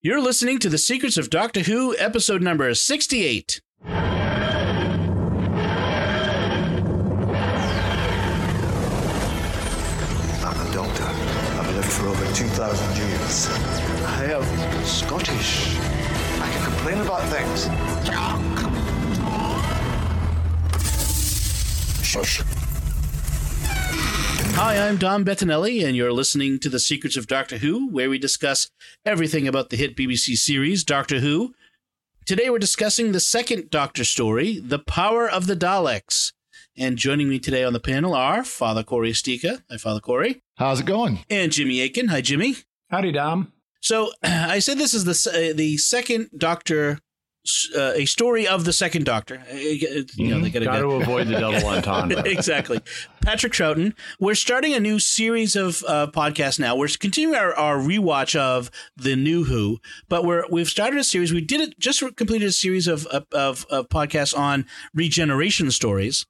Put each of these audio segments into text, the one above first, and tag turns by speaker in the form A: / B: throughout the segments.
A: You're listening to The Secrets of Doctor Who, episode number 68.
B: I'm a doctor. I've lived for over 2,000 years. I am Scottish. I can complain about things. Shush.
A: Hi, I'm Dom Bettinelli, and you're listening to The Secrets of Doctor Who, where we discuss everything about the hit BBC series Doctor Who. Today we're discussing the second Doctor story, The Power of the Daleks. And joining me today on the panel are Father Cory Sticha. Hi, Father Cory.
C: How's it going?
A: And Jimmy Akin. Hi, Jimmy.
D: Howdy, Dom.
A: So I said this is the uh, the second Doctor, uh, a story of the second Doctor. Uh, You know, they gotta
D: Got to avoid the double entendre.
A: exactly. Patrick Troughton. We're starting a new series of uh, podcasts now. We're continuing our, our rewatch of the new Who, but we're we've started a series. We did it just completed a series of of, of, podcasts on regeneration stories.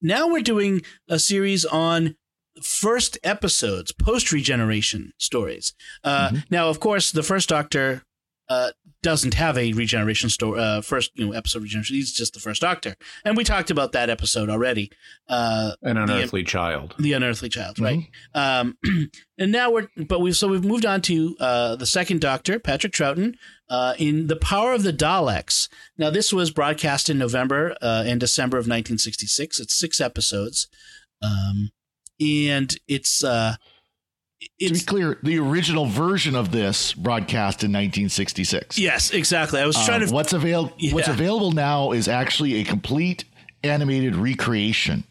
A: Now we're doing a series on first episodes, post regeneration stories. Uh, Now, of course, the first Doctor uh, doesn't have a regeneration story. Uh, first, you know, episode regeneration. He's just the first Doctor, and we talked about that episode already. Uh,
D: An
A: the-
D: unearthly child.
A: the unearthly child, right? Um, and now we're, but we've so we've moved on to uh, the second Doctor, Patrick Troughton, uh, in the Power of the Daleks. Now, this was broadcast in November uh, and December of 1966. It's six episodes, um, and it's uh,
C: To be clear, the original version of this broadcast in 1966.
A: yes, exactly. I was
C: Uh,
A: trying to
C: what's avail- What's available now is actually a complete animated recreation.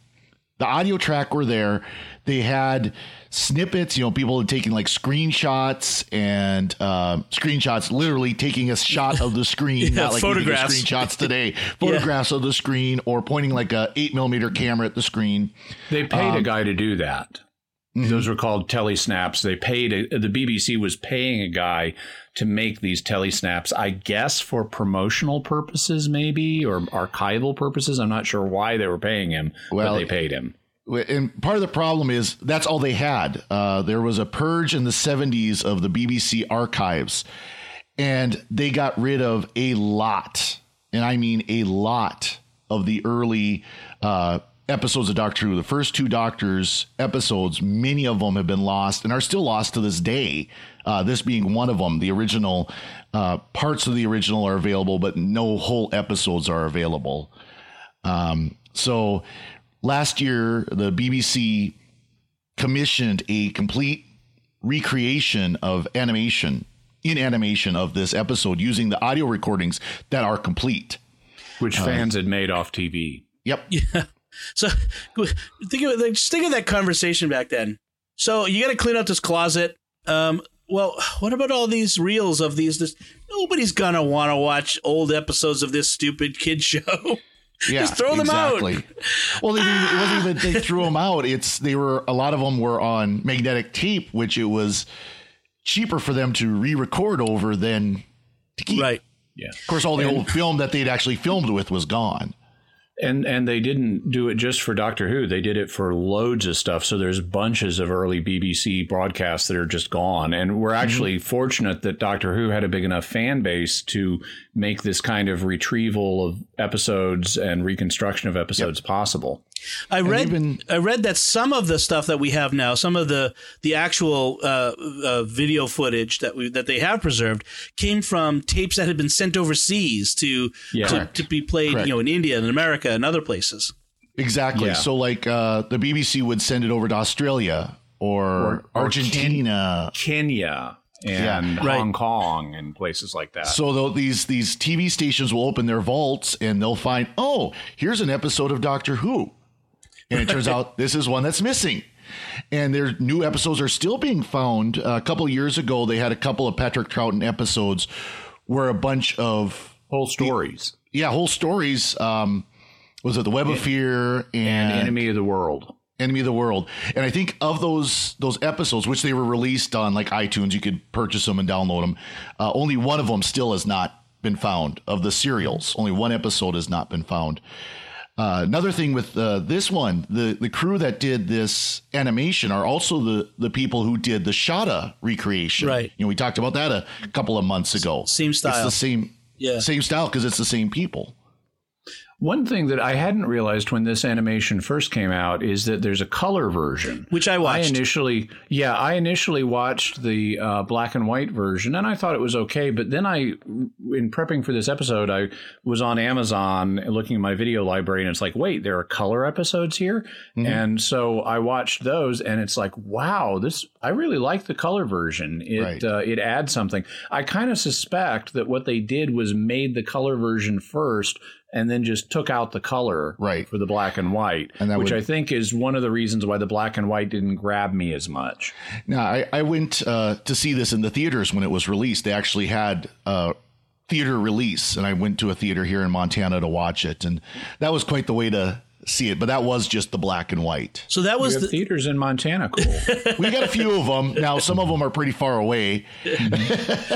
C: The audio track were there. They had snippets. You know, people had taken like screenshots and uh, screenshots, literally taking a shot of the screen,
A: Yeah,
C: not like we
A: photographs.
C: screenshots today. Photographs of the screen or pointing like a eight millimeter camera at the screen.
D: They paid
A: Um,
D: a guy to do that.
A: Mm-hmm.
D: Those were called telesnaps. They paid a, the BBC was paying a guy to make these telesnaps. I guess for promotional purposes, maybe or archival purposes. I'm not sure why they were paying him,
C: Well,
D: but they paid him.
C: and part of the problem is that's all they had. Uh, there was a purge in the 70s of the BBC archives, and they got rid of a lot, and I mean a lot of the early uh, episodes of Doctor Who. The first two Doctors episodes, many of them have been lost and are still lost to this day. Uh, this being one of them. The original uh, parts of the original are available, but no whole episodes are available. Um, so last year, the BBC commissioned a complete recreation of animation in animation of this episode using the audio recordings that are complete.
D: Which
A: uh,
D: fans had made off TV.
C: Yep.
A: Yeah. So think of like, just think of that conversation back then. So you got to clean out this closet. Um, well, what about all these reels of these? This, nobody's gonna want to watch old episodes of this stupid kid show.
C: Yeah,
A: Just throw them out.
C: Well, they, didn't- it wasn't even they threw them out. It's they were a lot of them were on magnetic tape, which it was cheaper for them to re-record over than to keep.
A: right.
D: Yeah.
C: Of course, all the old film that they'd actually filmed with was gone.
D: And and they didn't do it just for Doctor Who. They did it for loads of stuff. So there's bunches of early BBC broadcasts that are just gone. And we're mm-hmm. actually fortunate that Doctor Who had a big enough fan base to make this kind of retrieval of episodes and reconstruction of episodes possible.
A: I read
C: even-
A: I read that some of the stuff that we have now, some of the the actual uh, uh, video footage that we that they have preserved came from tapes that had been sent overseas to
D: Yeah.
A: to, to be played,
C: Correct.
A: you know, in India and America and other places.
C: Exactly.
D: Yeah.
C: So, like, uh, the BBC would send it over to Australia or,
D: Or- or
C: Argentina.
D: Kenya and
A: Right.
D: Hong Kong and places like that.
C: So these these TV stations will open their vaults and they'll find, oh, here's an episode of Doctor Who, and it turns out this is one that's missing. And their new episodes are still being found. a couple years ago, they had a couple of Patrick Troughton episodes where a bunch of
D: Whole stories
C: yeah whole stories. Um, was it the Web of Fear and,
D: and Enemy of the World.
C: Enemy of the World. And I think of those those episodes, which they were released on like iTunes, you could purchase them and download them. Uh, only one of them still has not been found of the serials. Only one episode has not been found. Uh, another thing with uh, this one, the the crew that did this animation are also the the people who did the Shada recreation.
A: Right.
C: You know, we talked about that a couple of months ago.
A: Same style.
C: It's the same.
A: Yeah.
C: Same style because it's the same people.
D: One thing that I hadn't realized when this animation first came out is that there's a color version,
A: Which I watched.
D: I initially, yeah, I initially watched the uh, black and white version, and I thought it was okay. But then I, in prepping for this episode, I was on Amazon looking at my video library, and it's like, wait, there are color episodes here, and so I watched those, and it's like, wow, this I really like the color version. It
C: Right.
D: uh, it adds something. I kind of suspect that what they did was made the color version first. And then just took out the color
C: Right.
D: for the black and white,
C: And that
D: which
C: would-
D: I think is one of the reasons why the black and white didn't grab me as much.
C: Now, I, I went uh, to see this in the theaters when it was released. They actually had a theater release, and I went to a theater here in Montana to watch it, and that was quite the way to see it. But that was just the black and white.
A: so that was the,
D: theaters in Montana. Cool.
C: We got a few of them now. Some of them are pretty far away.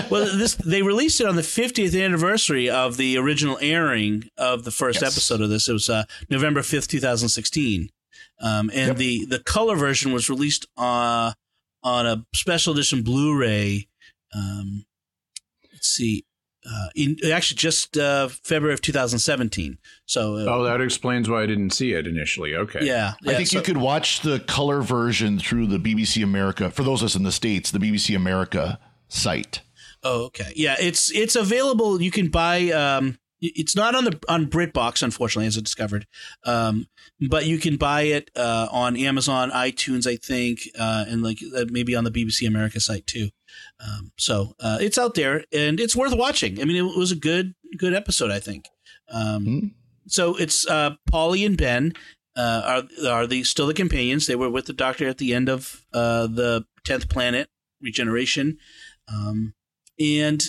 A: well this they released it on the 50th anniversary of the original airing of the first
C: Yes.
A: episode of this. It was uh, November 5th, 2016. Um, and the the color version was released uh, on a special edition Blu-ray. Um, let's see, uh, in actually just uh, February of 2017. So uh,
D: oh, that explains why I didn't see it initially. Okay.
A: yeah,
C: I think
A: so-
C: you could watch the color version through the BBC America. For those of us in the states, the BBC America site.
A: Oh, okay. Yeah, it's it's available. You can buy. Um, it's not on the on BritBox, unfortunately, as I discovered. Um, but you can buy it uh, on Amazon, iTunes, I think, uh, and like uh, maybe on the BBC America site too. Um, so uh, it's out there, and it's worth watching. I mean, it was a good good episode, I think. Um,
C: Hmm.
A: So it's uh, Polly and Ben uh, are are the still the companions. They were with the Doctor at the end of uh, the tenth planet regeneration, um, and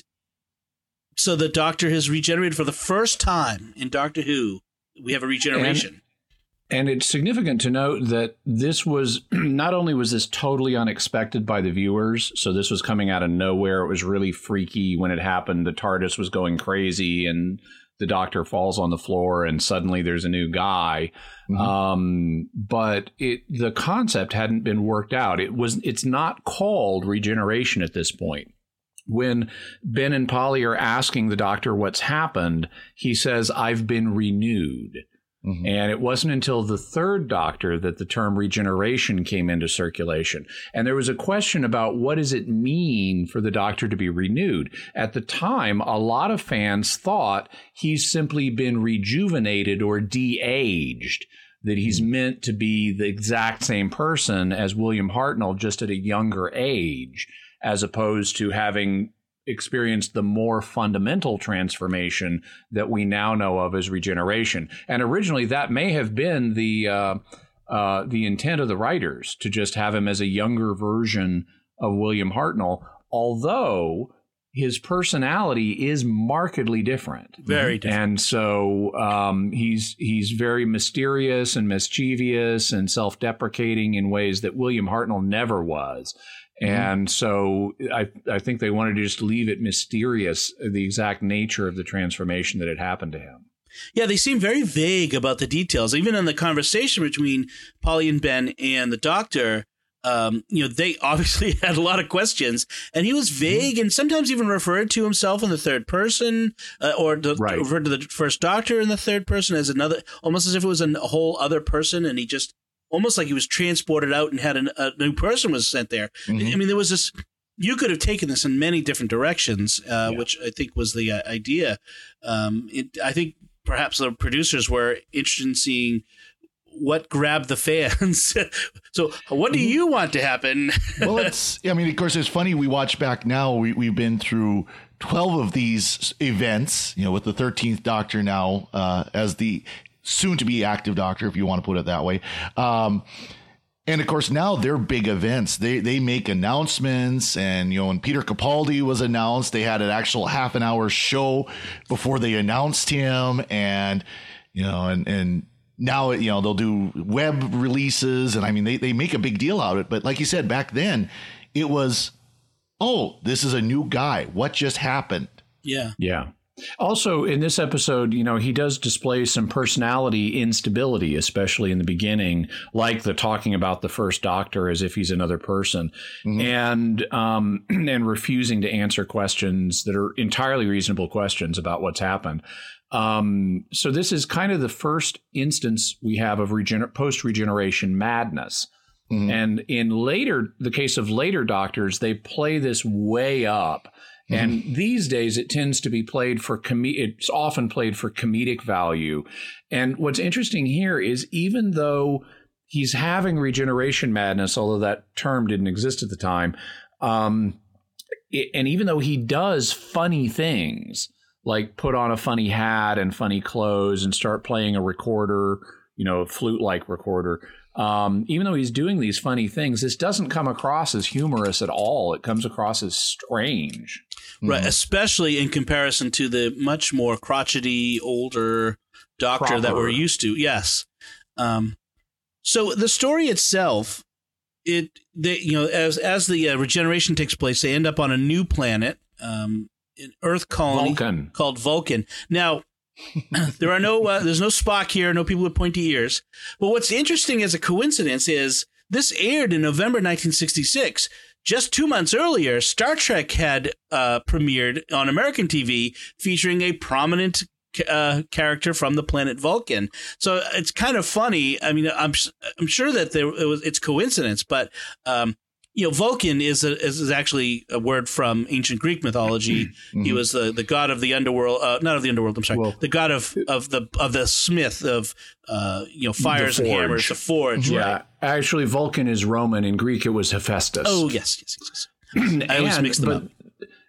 A: so the Doctor has regenerated for the first time in Doctor Who. We have a regeneration.
D: And it's significant to note that this was not only was this totally unexpected by the viewers, so this was coming out of nowhere. It was really freaky when it happened. The TARDIS was going crazy, and the Doctor falls on the floor, and suddenly there's a new guy. Um, but it the concept hadn't been worked out. It was it's not called regeneration at this point. When Ben and Polly are asking the Doctor what's happened, he says, "I've been renewed." Mm-hmm. And it wasn't until the third doctor that the term regeneration came into circulation. And there was a question about what does it mean for the doctor to be renewed? At the time, a lot of fans thought he's simply been rejuvenated or de-aged, that he's mm-hmm. meant to be the exact same person as William Hartnell, just at a younger age, as opposed to having experienced the more fundamental transformation that we now know of as regeneration. And originally, that may have been the uh, uh, the intent of the writers to just have him as a younger version of William Hartnell, although his personality is markedly different.
A: Very different.
D: And so um, he's he's very mysterious and mischievous and self-deprecating in ways that William Hartnell never was. And so I I think they wanted to just leave it mysterious the exact nature of the transformation that had happened to him.
A: Yeah, they seem very vague about the details. Even in the conversation between Polly and Ben and the doctor, um, you know, they obviously had a lot of questions, and he was vague and sometimes even referred to himself in the third person, uh, or the,
D: Right.
A: referred to the first doctor in the third person as another, almost as if it was a whole other person, and he just almost like he was transported out and had an, a new person was sent there. I mean, there was this. You could have taken this in many different directions, uh, which I think was the uh, idea. Um, it, I think perhaps the producers were interested in seeing what grabbed the fans. so, what do you want to happen?
C: well, it's. I mean, of course, it's funny. We watch back now. We, we've been through twelve of these events. You know, with the thirteenth Doctor now uh, as the soon-to-be active Doctor, if you want to put it that way. Um, and of course, now they're big events. They they make announcements, and you know, when Peter Capaldi was announced, they had an actual half an hour show before they announced him, and you know, and and now you know they'll do web releases, and I mean they they make a big deal out of it. But like you said, back then, it was, oh, this is a new guy. What just happened?
A: yeah.
D: Yeah. Also, in this episode, you know, he does display some personality instability, especially in the beginning, like the talking about the first doctor as if he's another person, mm-hmm. and um, and refusing to answer questions that are entirely reasonable questions about what's happened. Um, so this is kind of the first instance we have of regener- post regeneration madness. Mm-hmm. And in later, the case of later doctors, they play this way up and mm-hmm. these days, it tends to be played for com- it's often played for comedic value. And what's interesting here is even though he's having regeneration madness, although that term didn't exist at the time, um, it, and even though he does funny things like put on a funny hat and funny clothes and start playing a recorder, you know, a flute like recorder. Um, even though he's doing these funny things, this doesn't come across as humorous at all. It comes across as strange.
A: Right, mm-hmm. especially in comparison to the much more crotchety, older doctor Proper. that we're used to. Yes. Um, so the story itself, it they you know as as the uh, regeneration takes place, they end up on a new planet, um, an Earth colony
D: Vulcan.
A: called Vulcan. Now. there are no uh, there's no Spock here, no people with pointy ears. But what's interesting as a coincidence is this aired in November 1966, just two months earlier, Star Trek had uh, premiered on American TV featuring a prominent uh, character from the planet Vulcan. So it's kind of funny. I mean, I'm I'm sure that there it was it's coincidence, but um, you know, Vulcan is a, is actually a word from ancient Greek mythology. Mm-hmm. He was the, the god of the underworld, uh, not of the underworld. I'm sorry, well, the god of, of the of the smith of uh, you know fires and hammers, the forge.
D: Yeah, right. actually, Vulcan is Roman. In Greek, it was Hephaestus.
A: Oh yes, yes, yes. yes. I always mix them up.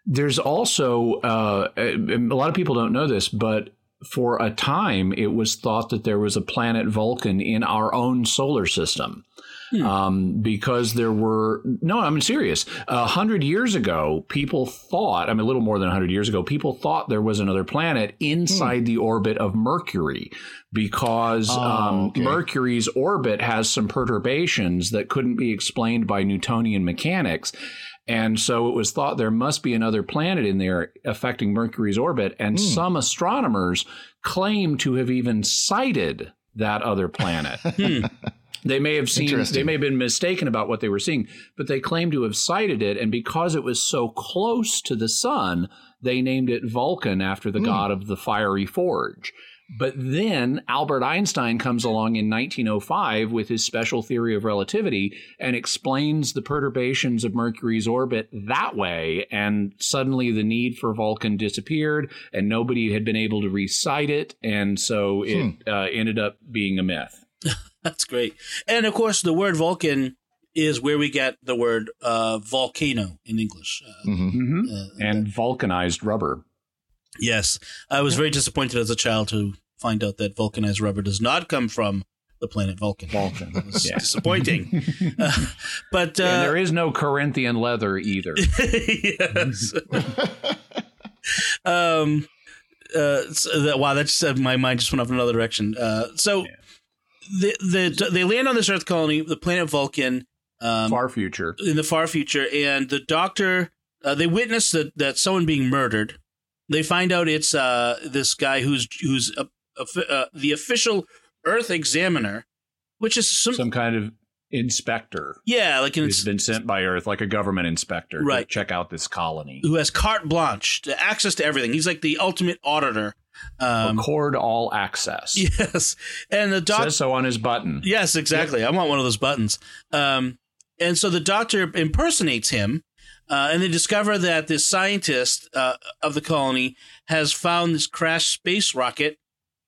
D: There's also uh, a lot of people don't know this, but for a time, it was thought that there was a planet Vulcan in our own solar system. Hmm. Um, because there were no, I'm serious. A hundred years ago, people thought, I mean, a little more than a hundred years ago, people thought there was another planet inside hmm. the orbit of Mercury because oh, um, okay. Mercury's orbit has some perturbations that couldn't be explained by Newtonian mechanics. And so it was thought there must be another planet in there affecting Mercury's orbit. And hmm. some astronomers claim to have even sighted that other planet. Hmm. They may have seen, they may have been mistaken about what they were seeing, but they claim to have sighted it. And because it was so close to the sun, they named it Vulcan after the mm. god of the fiery forge. But then Albert Einstein comes along in 1905 with his special theory of relativity and explains the perturbations of Mercury's orbit that way. And suddenly the need for Vulcan disappeared and nobody had been able to recite it. And so it hmm. uh, ended up being a myth.
A: That's great. And of course, the word Vulcan is where we get the word uh, volcano in English. Uh,
D: mm-hmm. mm-hmm. Uh, and that, vulcanized rubber.
A: Yes. I was very disappointed as a child to find out that vulcanized rubber does not come from the planet Vulcan.
D: Vulcan.
A: It was yeah. disappointing. uh, but uh,
D: and there is no Corinthian leather either.
A: yes. um, uh, so that, wow, that just uh, my mind just went off in another direction. Uh, so yeah the, the they land on this Earth colony, the planet Vulcan,
D: um, far future,
A: in the far future, and the Doctor uh, they witness that that someone being murdered. They find out it's uh, this guy who's who's a, a, uh, the official Earth Examiner, which is some,
D: some kind of inspector.
A: Yeah, like
D: an been sent by Earth, like a government inspector,
A: right?
D: check out this colony.
A: Who has carte blanche, to access to everything. He's like the ultimate auditor
D: um, Accord all access.
A: Yes, and the doctor
D: says so on his button.
A: Yes, exactly. I want one of those buttons. Um, and so the doctor impersonates him, uh, and they discover that this scientist uh, of the colony has found this crashed space rocket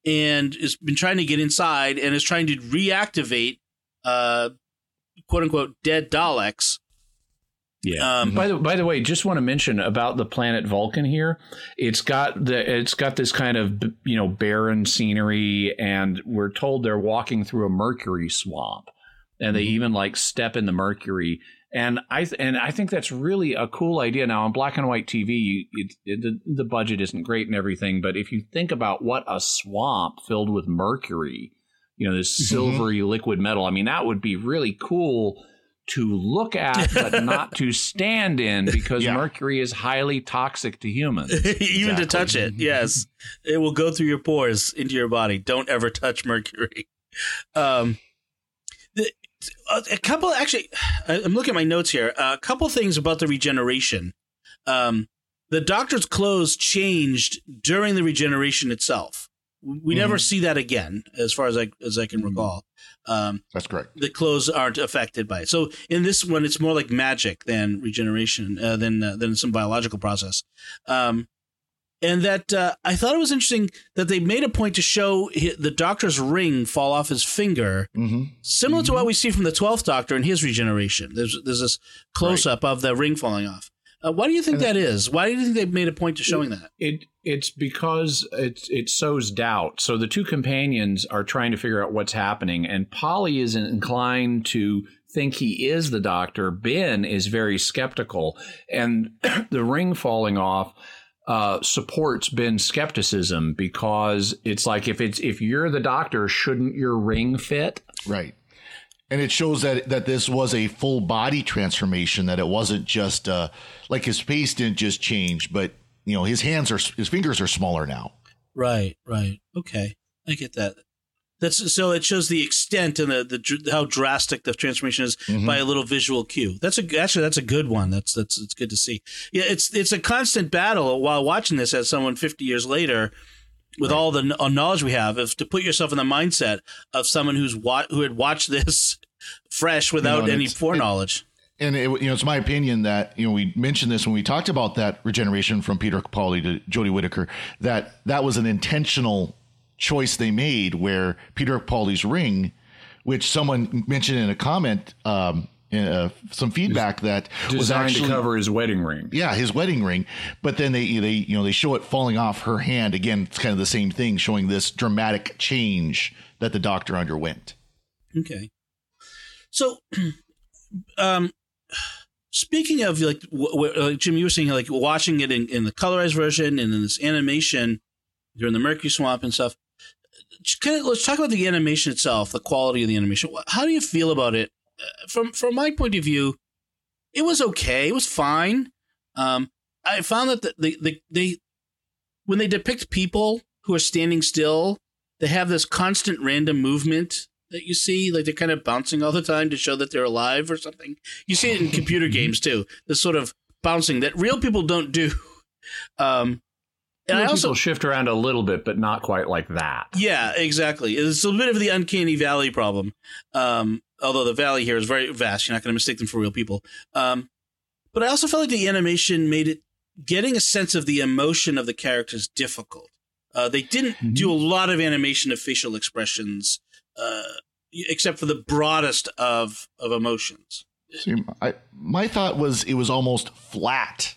A: and has been trying to get inside and is trying to reactivate, uh, quote unquote, dead Daleks
D: yeah. Um, by the by the way, just want to mention about the planet Vulcan here. It's got the it's got this kind of you know barren scenery, and we're told they're walking through a mercury swamp, and they mm-hmm. even like step in the mercury. And I th- and I think that's really a cool idea. Now on black and white TV, it, it, the the budget isn't great and everything, but if you think about what a swamp filled with mercury, you know this mm-hmm. silvery liquid metal, I mean that would be really cool to look at but not to stand in because
C: Yeah.
D: mercury is highly toxic to humans.
A: Even to touch it, yes, it will go through your pores into your body. Don't ever touch mercury. Um, the, a couple actually, I'm looking at my notes here. a couple things about the regeneration. Um, the doctor's clothes changed during the regeneration itself. We never see that again, as far as I as I can recall. Um,
C: That's correct.
A: the clothes aren't affected by it. So in this one, it's more like magic than regeneration, uh, than uh, than some biological process. Um, and that uh, I thought it was interesting that they made a point to show the Doctor's ring fall off his finger,
C: hmm
A: similar to what we see from the Twelfth Doctor in his regeneration. There's there's this close up of the ring falling off. Uh, why do you think that is? Why do you think they made a point to showing that?
D: It it's because it it sows doubt. So the two companions are trying to figure out what's happening, and Polly is inclined to think he is the doctor. Ben is very skeptical, and the ring falling off uh, supports Ben's skepticism because it's like if it's if you're the doctor, shouldn't your ring fit?
C: Right. And it shows that that this was a full body transformation. That it wasn't just uh, like his face didn't just change, but you know his hands are his fingers are smaller now.
A: Right, right. Okay, I get that. That's so it shows the extent and the, the how drastic the transformation is by a little visual cue. That's a actually that's a good one. That's that's it's good to see. Yeah, it's it's a constant battle while watching this as someone 50 years later with all the uh, knowledge we have is to put yourself in the mindset of someone who's wa- who had watched this fresh without
C: and
A: any
C: it's-
A: foreknowledge.
C: And it, you know, it's my opinion that you know we mentioned this when we talked about that regeneration from Peter Capaldi to Jodie Whittaker. That that was an intentional choice they made, where Peter Capaldi's ring, which someone mentioned in a comment, um, in, uh, some feedback that was
D: Designed
C: actually
D: to cover his wedding ring.
C: yeah his wedding ring, but then they they you know they show it falling off her hand again. It's kind of the same thing, showing this dramatic change that the doctor underwent.
A: Okay. So, um, speaking of like, w- w- Jim, you were saying like watching it in, in the colorized version and in this animation during the Mercury Swamp and stuff. Let's talk about the animation itself, the quality of the animation. How do you feel about it? Uh, From from my point of view, it was okay. It was fine. Um, I found that the, the, the they when they depict people who are standing still, they have this constant random movement that you see, like they're kind of bouncing all the time to show that they're alive or something. You see it in computer games too. This sort of bouncing that real people don't do. Um, and I
D: Real
A: also
D: people shift around a little bit, but not quite like that.
A: yeah, exactly. It's a bit of the uncanny valley problem. Um, although the valley here is very vast, you're not going to mistake them for real people. Um, but I also felt like the animation made it getting a sense of the emotion of the characters difficult. Uh, they didn't do a lot of animation of facial expressions, uh, except for the broadest of of emotions.
C: See, I, my thought was it was almost flat.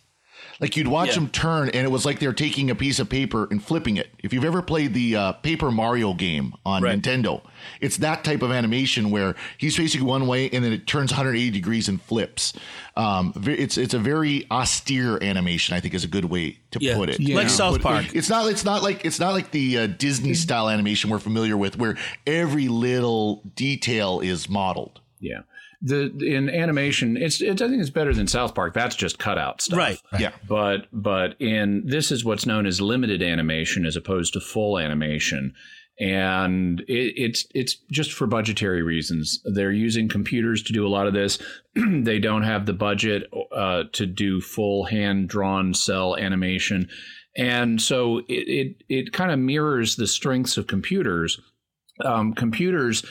C: Like you'd watch
A: Yeah.
C: them turn, and it was like they're taking a piece of paper and flipping it. If you've ever played the uh, Paper Mario game on
A: Right.
C: Nintendo, it's that type of animation where he's facing one way and then it turns 180 degrees and flips. Um, it's it's a very austere animation. I think is a good way to
A: Yeah.
C: put it.
A: Yeah. Like South
C: Put-
A: Park.
C: It's not. It's not like it's not like the uh, Disney style animation we're familiar with, where every little detail is modeled.
D: Yeah. The in animation, it's, it's I think it's better than South Park. That's just cutout stuff.
A: Right.
C: Yeah.
D: But but in this is what's known as limited animation as opposed to full animation. And it, it's it's just for budgetary reasons. They're using computers to do a lot of this. they don't have the budget uh, to do full hand drawn cel animation, and so it it, it kind of mirrors the strengths of computers. Um, computers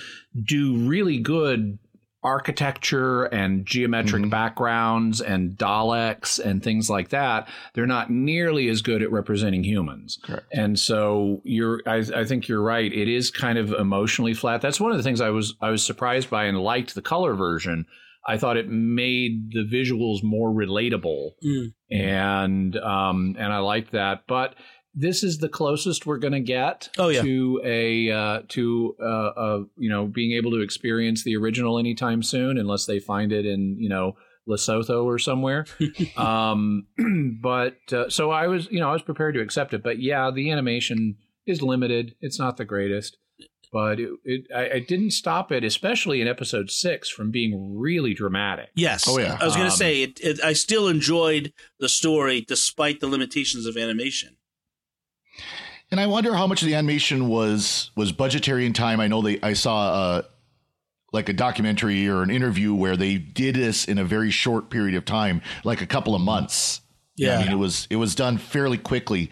D: do really good architecture and geometric backgrounds and Daleks and things like that. They're not nearly as good at representing humans.
C: Correct.
D: And so you're, I, I think you're right. It is kind of emotionally flat. That's one of the things I was, I was surprised by and liked the color version. I thought it made the visuals more relatable,
A: Mm.
D: and um, and I liked that. But this is the closest we're going to get
A: Oh, yeah.
D: to a uh, to uh, uh, you know being able to experience the original anytime soon, unless they find it in you know Lesotho or somewhere. um, but uh, so I was you know I was prepared to accept it, but yeah, the animation is limited. It's not the greatest. but it, it I, I didn't stop it, especially in episode six, from being really dramatic.
A: Yes.
C: Oh, yeah.
A: I was going to
D: Um,
A: say it, it, I still enjoyed the story despite the limitations of animation.
C: And I wonder how much of the animation was was budgetary in time. I know they I saw uh like a documentary or an interview where they did this in a very short period of time, like a couple of months.
A: Yeah.
C: I mean, it was it was done fairly quickly.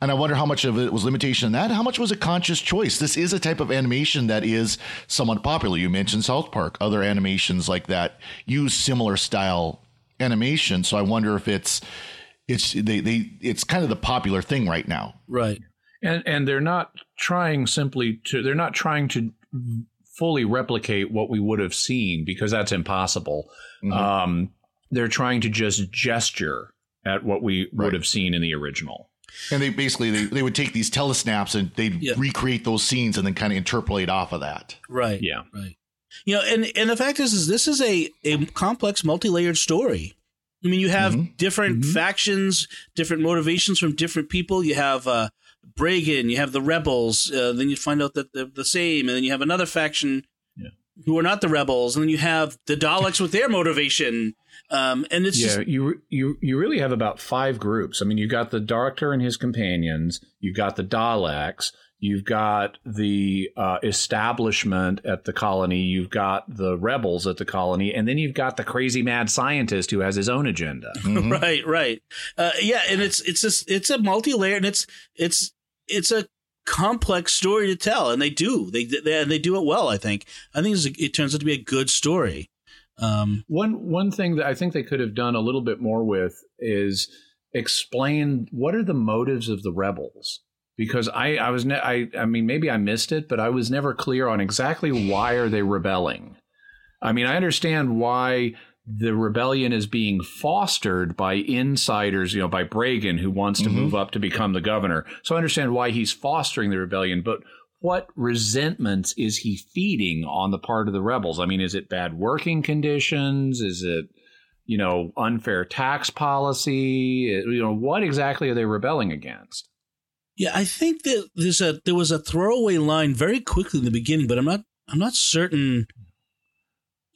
C: And I wonder how much of it was limitation in that. How much was a conscious choice? This is a type of animation that is somewhat popular. You mentioned South Park. Other animations like that use similar style animation. So I wonder if it's it's they they it's kind of the popular thing right now.
A: Right.
D: and and they're not trying simply to they're not trying to fully replicate what we would have seen because that's impossible
C: Mhm.
D: um they're trying to just gesture at what we would have seen in the original
C: And they basically they, they would take these telesnaps and they'd
A: Yeah.
C: recreate those scenes and then kind of interpolate off of that.
A: Right.
D: yeah
A: Right. You know, and and the fact is, is this is a a complex, multi-layered story. I mean, you have
C: Mhm.
A: different
D: Mhm.
A: factions, different motivations from different people. You have uh, Bragen, you have the rebels. Uh, then you find out that they're the same, and then you have another faction
D: Yeah.
A: who are not the rebels, and then you have the Daleks with their motivation. Um, and it's
D: yeah
A: just
D: you you you really have about five groups i mean you got the doctor and his companions you've got the daleks you've got the uh, establishment at the colony you've got the rebels at the colony and then you've got the crazy mad scientist who has his own agenda
C: Mhm.
A: right, right. Uh, yeah, and it's it's just it's a multi-layered, and it's it's it's a complex story to tell, and they do they they, they do it well. I think. I think it's a, it turns out to be a good story. Um,
D: One one thing that I think they could have done a little bit more with is explain what are the motives of the rebels because I I was ne- I I mean maybe I missed it but I was never clear on exactly why are they rebelling. I mean I understand why the rebellion is being fostered by insiders, you know, by Bragen who wants to
C: Mhm.
D: move up to become the governor. So I understand why he's fostering the rebellion, but what resentments is he feeding on the part of the rebels? I mean, is it bad working conditions? Is it, you know, unfair tax policy? You know, what exactly are they rebelling against?
A: Yeah, I think that there's a there was a throwaway line very quickly in the beginning, but I'm not I'm not certain.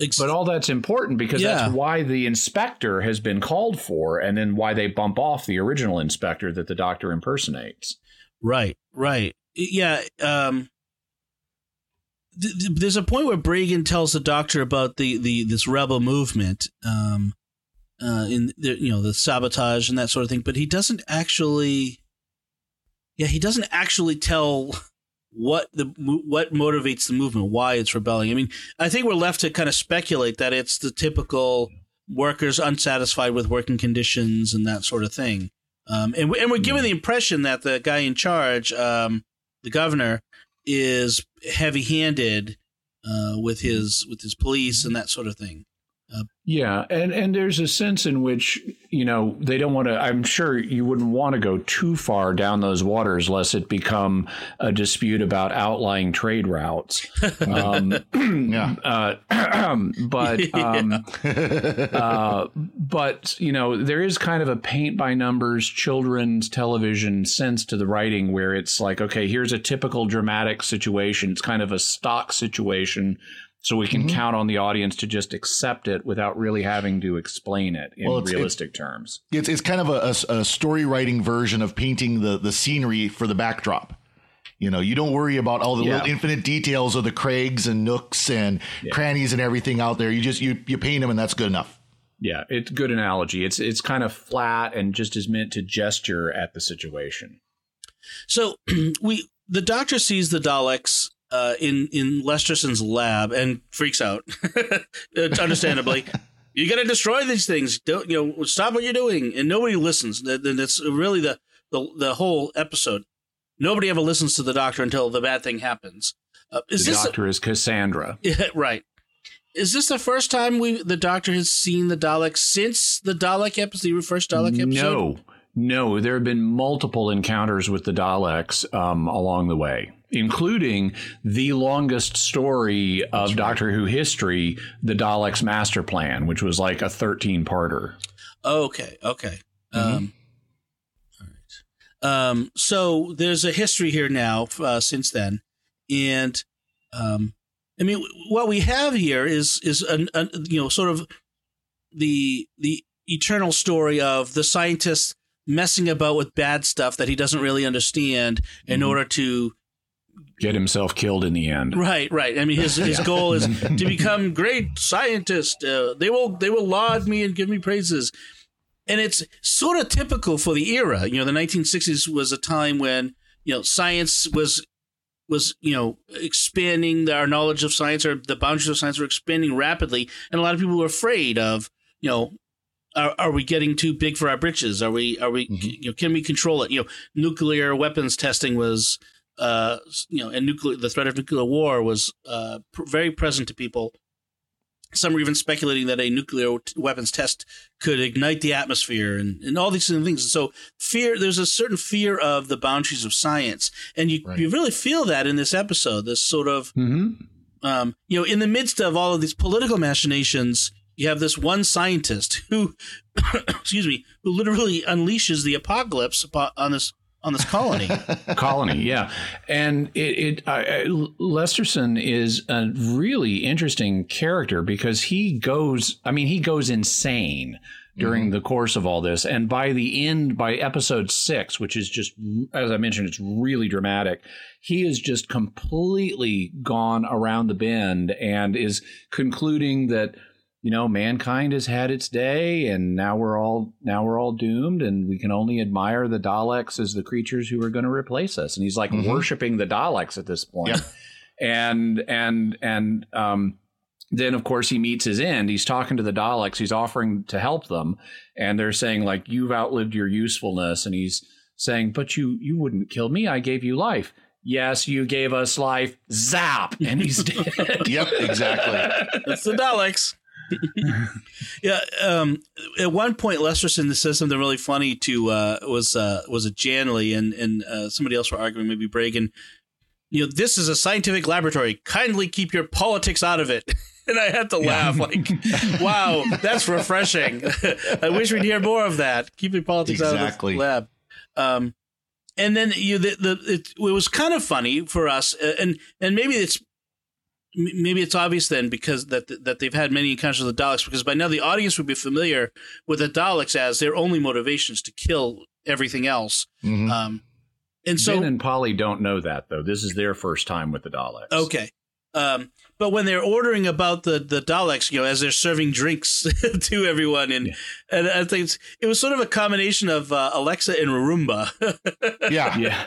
A: Ex-
D: But all that's important because
A: Yeah.
D: that's why the inspector has been called for, and then why they bump off the original inspector that the doctor impersonates.
A: Right, right. Yeah. Um, th- th- there's a point where Bragen tells the doctor about the, the this rebel movement, um, uh, in the, you know the sabotage and that sort of thing, but he doesn't actually. Yeah, he doesn't actually tell what the what motivates the movement, why it's rebelling. I mean, I think we're left to kind of speculate that it's the typical workers unsatisfied with working conditions and that sort of thing. Um, and, we, and we're given the impression that the guy in charge, um, the governor, is heavy-handed uh, with his with his police and that sort of thing.
D: Yeah, and and there's a sense in which you know they don't want to. I'm sure you wouldn't want to go too far down those waters, lest it become a dispute about outlying trade routes. Um,
C: Yeah.
D: uh, but um, uh, but you know there is kind of a paint by numbers children's television sense to the writing where it's like okay here's a typical dramatic situation it's kind of a stock situation so we can
C: Mhm.
D: count on the audience to just accept it without really having to explain it in
C: Well, it's-
D: realistic terms
C: it's it's kind of a, a, a story writing version of painting the the scenery for the backdrop. You know, you don't worry about all the
D: Yeah.
C: little infinite details of the crags and nooks and
D: Yeah.
C: crannies and everything out there. You just you you paint them and that's good enough.
D: yeah it's good analogy it's it's kind of flat and just is meant to gesture at the situation
A: So we the doctor sees the Daleks uh, in in Lesterson's lab and freaks out, Uh, understandably. you got to destroy these things. Don't you know? Stop what you're doing, and nobody listens. That- That's really the, the the whole episode. Nobody ever listens to the doctor until the bad thing happens. Uh, is
D: the
A: this
D: doctor is cassandra
A: Yeah, right? Is this the first time we the doctor has seen the Daleks since the Dalek episode, the first Dalek episode?
D: No, no. There have been multiple encounters with the Daleks um, along the way, including the longest story of Doctor Who history, the Daleks Master Plan, which was like a 13 parter.
A: Okay, okay.
C: Mhm.
A: Um, all right. Um, so there's a history here now uh, since then, and Um, I mean, what we have here is is an, an you know sort of the the eternal story of the scientist messing about with bad stuff that he doesn't really understand in
D: Mhm.
A: order to
D: Get himself killed in the end.
A: right right. I mean his his goal is to become great scientist. Uh, they will they will laud me and give me praises. And it's sort of typical for the era. You know the 1960s was a time when you know science was was you know expanding. Our knowledge of science or the boundaries of science were expanding rapidly. And a lot of people were afraid of you know are, are we getting too big for our britches? Are we are we
C: Mhm.
A: you know can we control it? You know nuclear weapons testing was uh you know and nuclear the threat of nuclear war was uh pr- very present to people some were even speculating that a nuclear t- weapons test could ignite the atmosphere and, and all these things. So fear, there's a certain fear of the boundaries of science. And you,
C: Right.
A: you really feel that in this episode, this sort of,
D: Mm-hmm.
A: um, you know, in the midst of all of these political machinations, you have this one scientist who, excuse me, who literally unleashes the apocalypse on this, on this colony.
D: colony yeah. And it, it I, I, lesterson is a really interesting character because he goes i mean he goes insane during mm-hmm. the course of all this. And by the end by episode six which is just as i mentioned it's really dramatic he is just completely gone around the bend and is concluding that you know mankind has had its day and now we're all now we're all doomed and we can only admire the daleks as the creatures who are going to replace us. And he's like
C: Mhm.
D: worshiping the daleks at this point.
C: Yep.
D: and and and um then of course he meets his end. He's talking to the daleks. He's offering to help them. And they're saying like you've outlived your usefulness. And he's saying but you you wouldn't kill me. I gave you life. Yes you gave us life. Zap! And he's dead.
C: Yep, exactly.
A: It's the Daleks. yeah. Um, at one point, Lesterson says something really funny to uh, was uh, was it Janley and and uh, somebody else were arguing, maybe Bragen. You know, this is a scientific laboratory. Kindly keep your politics out of it. And I had to laugh, like, "Wow, that's refreshing." I wish we'd hear more of that. Keep your politics out of
C: Exactly.
A: the lab. Um, and then you, the, the it, it was kind of funny for us, uh, and and maybe it's maybe it's obvious then because that that they've had many encounters with the Daleks because by now the audience would be familiar with the Daleks as their only motivations to kill everything else.
C: Mhm.
A: Um, and so
D: ben and polly don't know that though this is their first time with the daleks
A: okay, um, but when they're ordering about the the Daleks, you know, as they're serving drinks to everyone, and and I think it's, it was sort of a combination of uh, Alexa and Roomba.
C: yeah.
D: yeah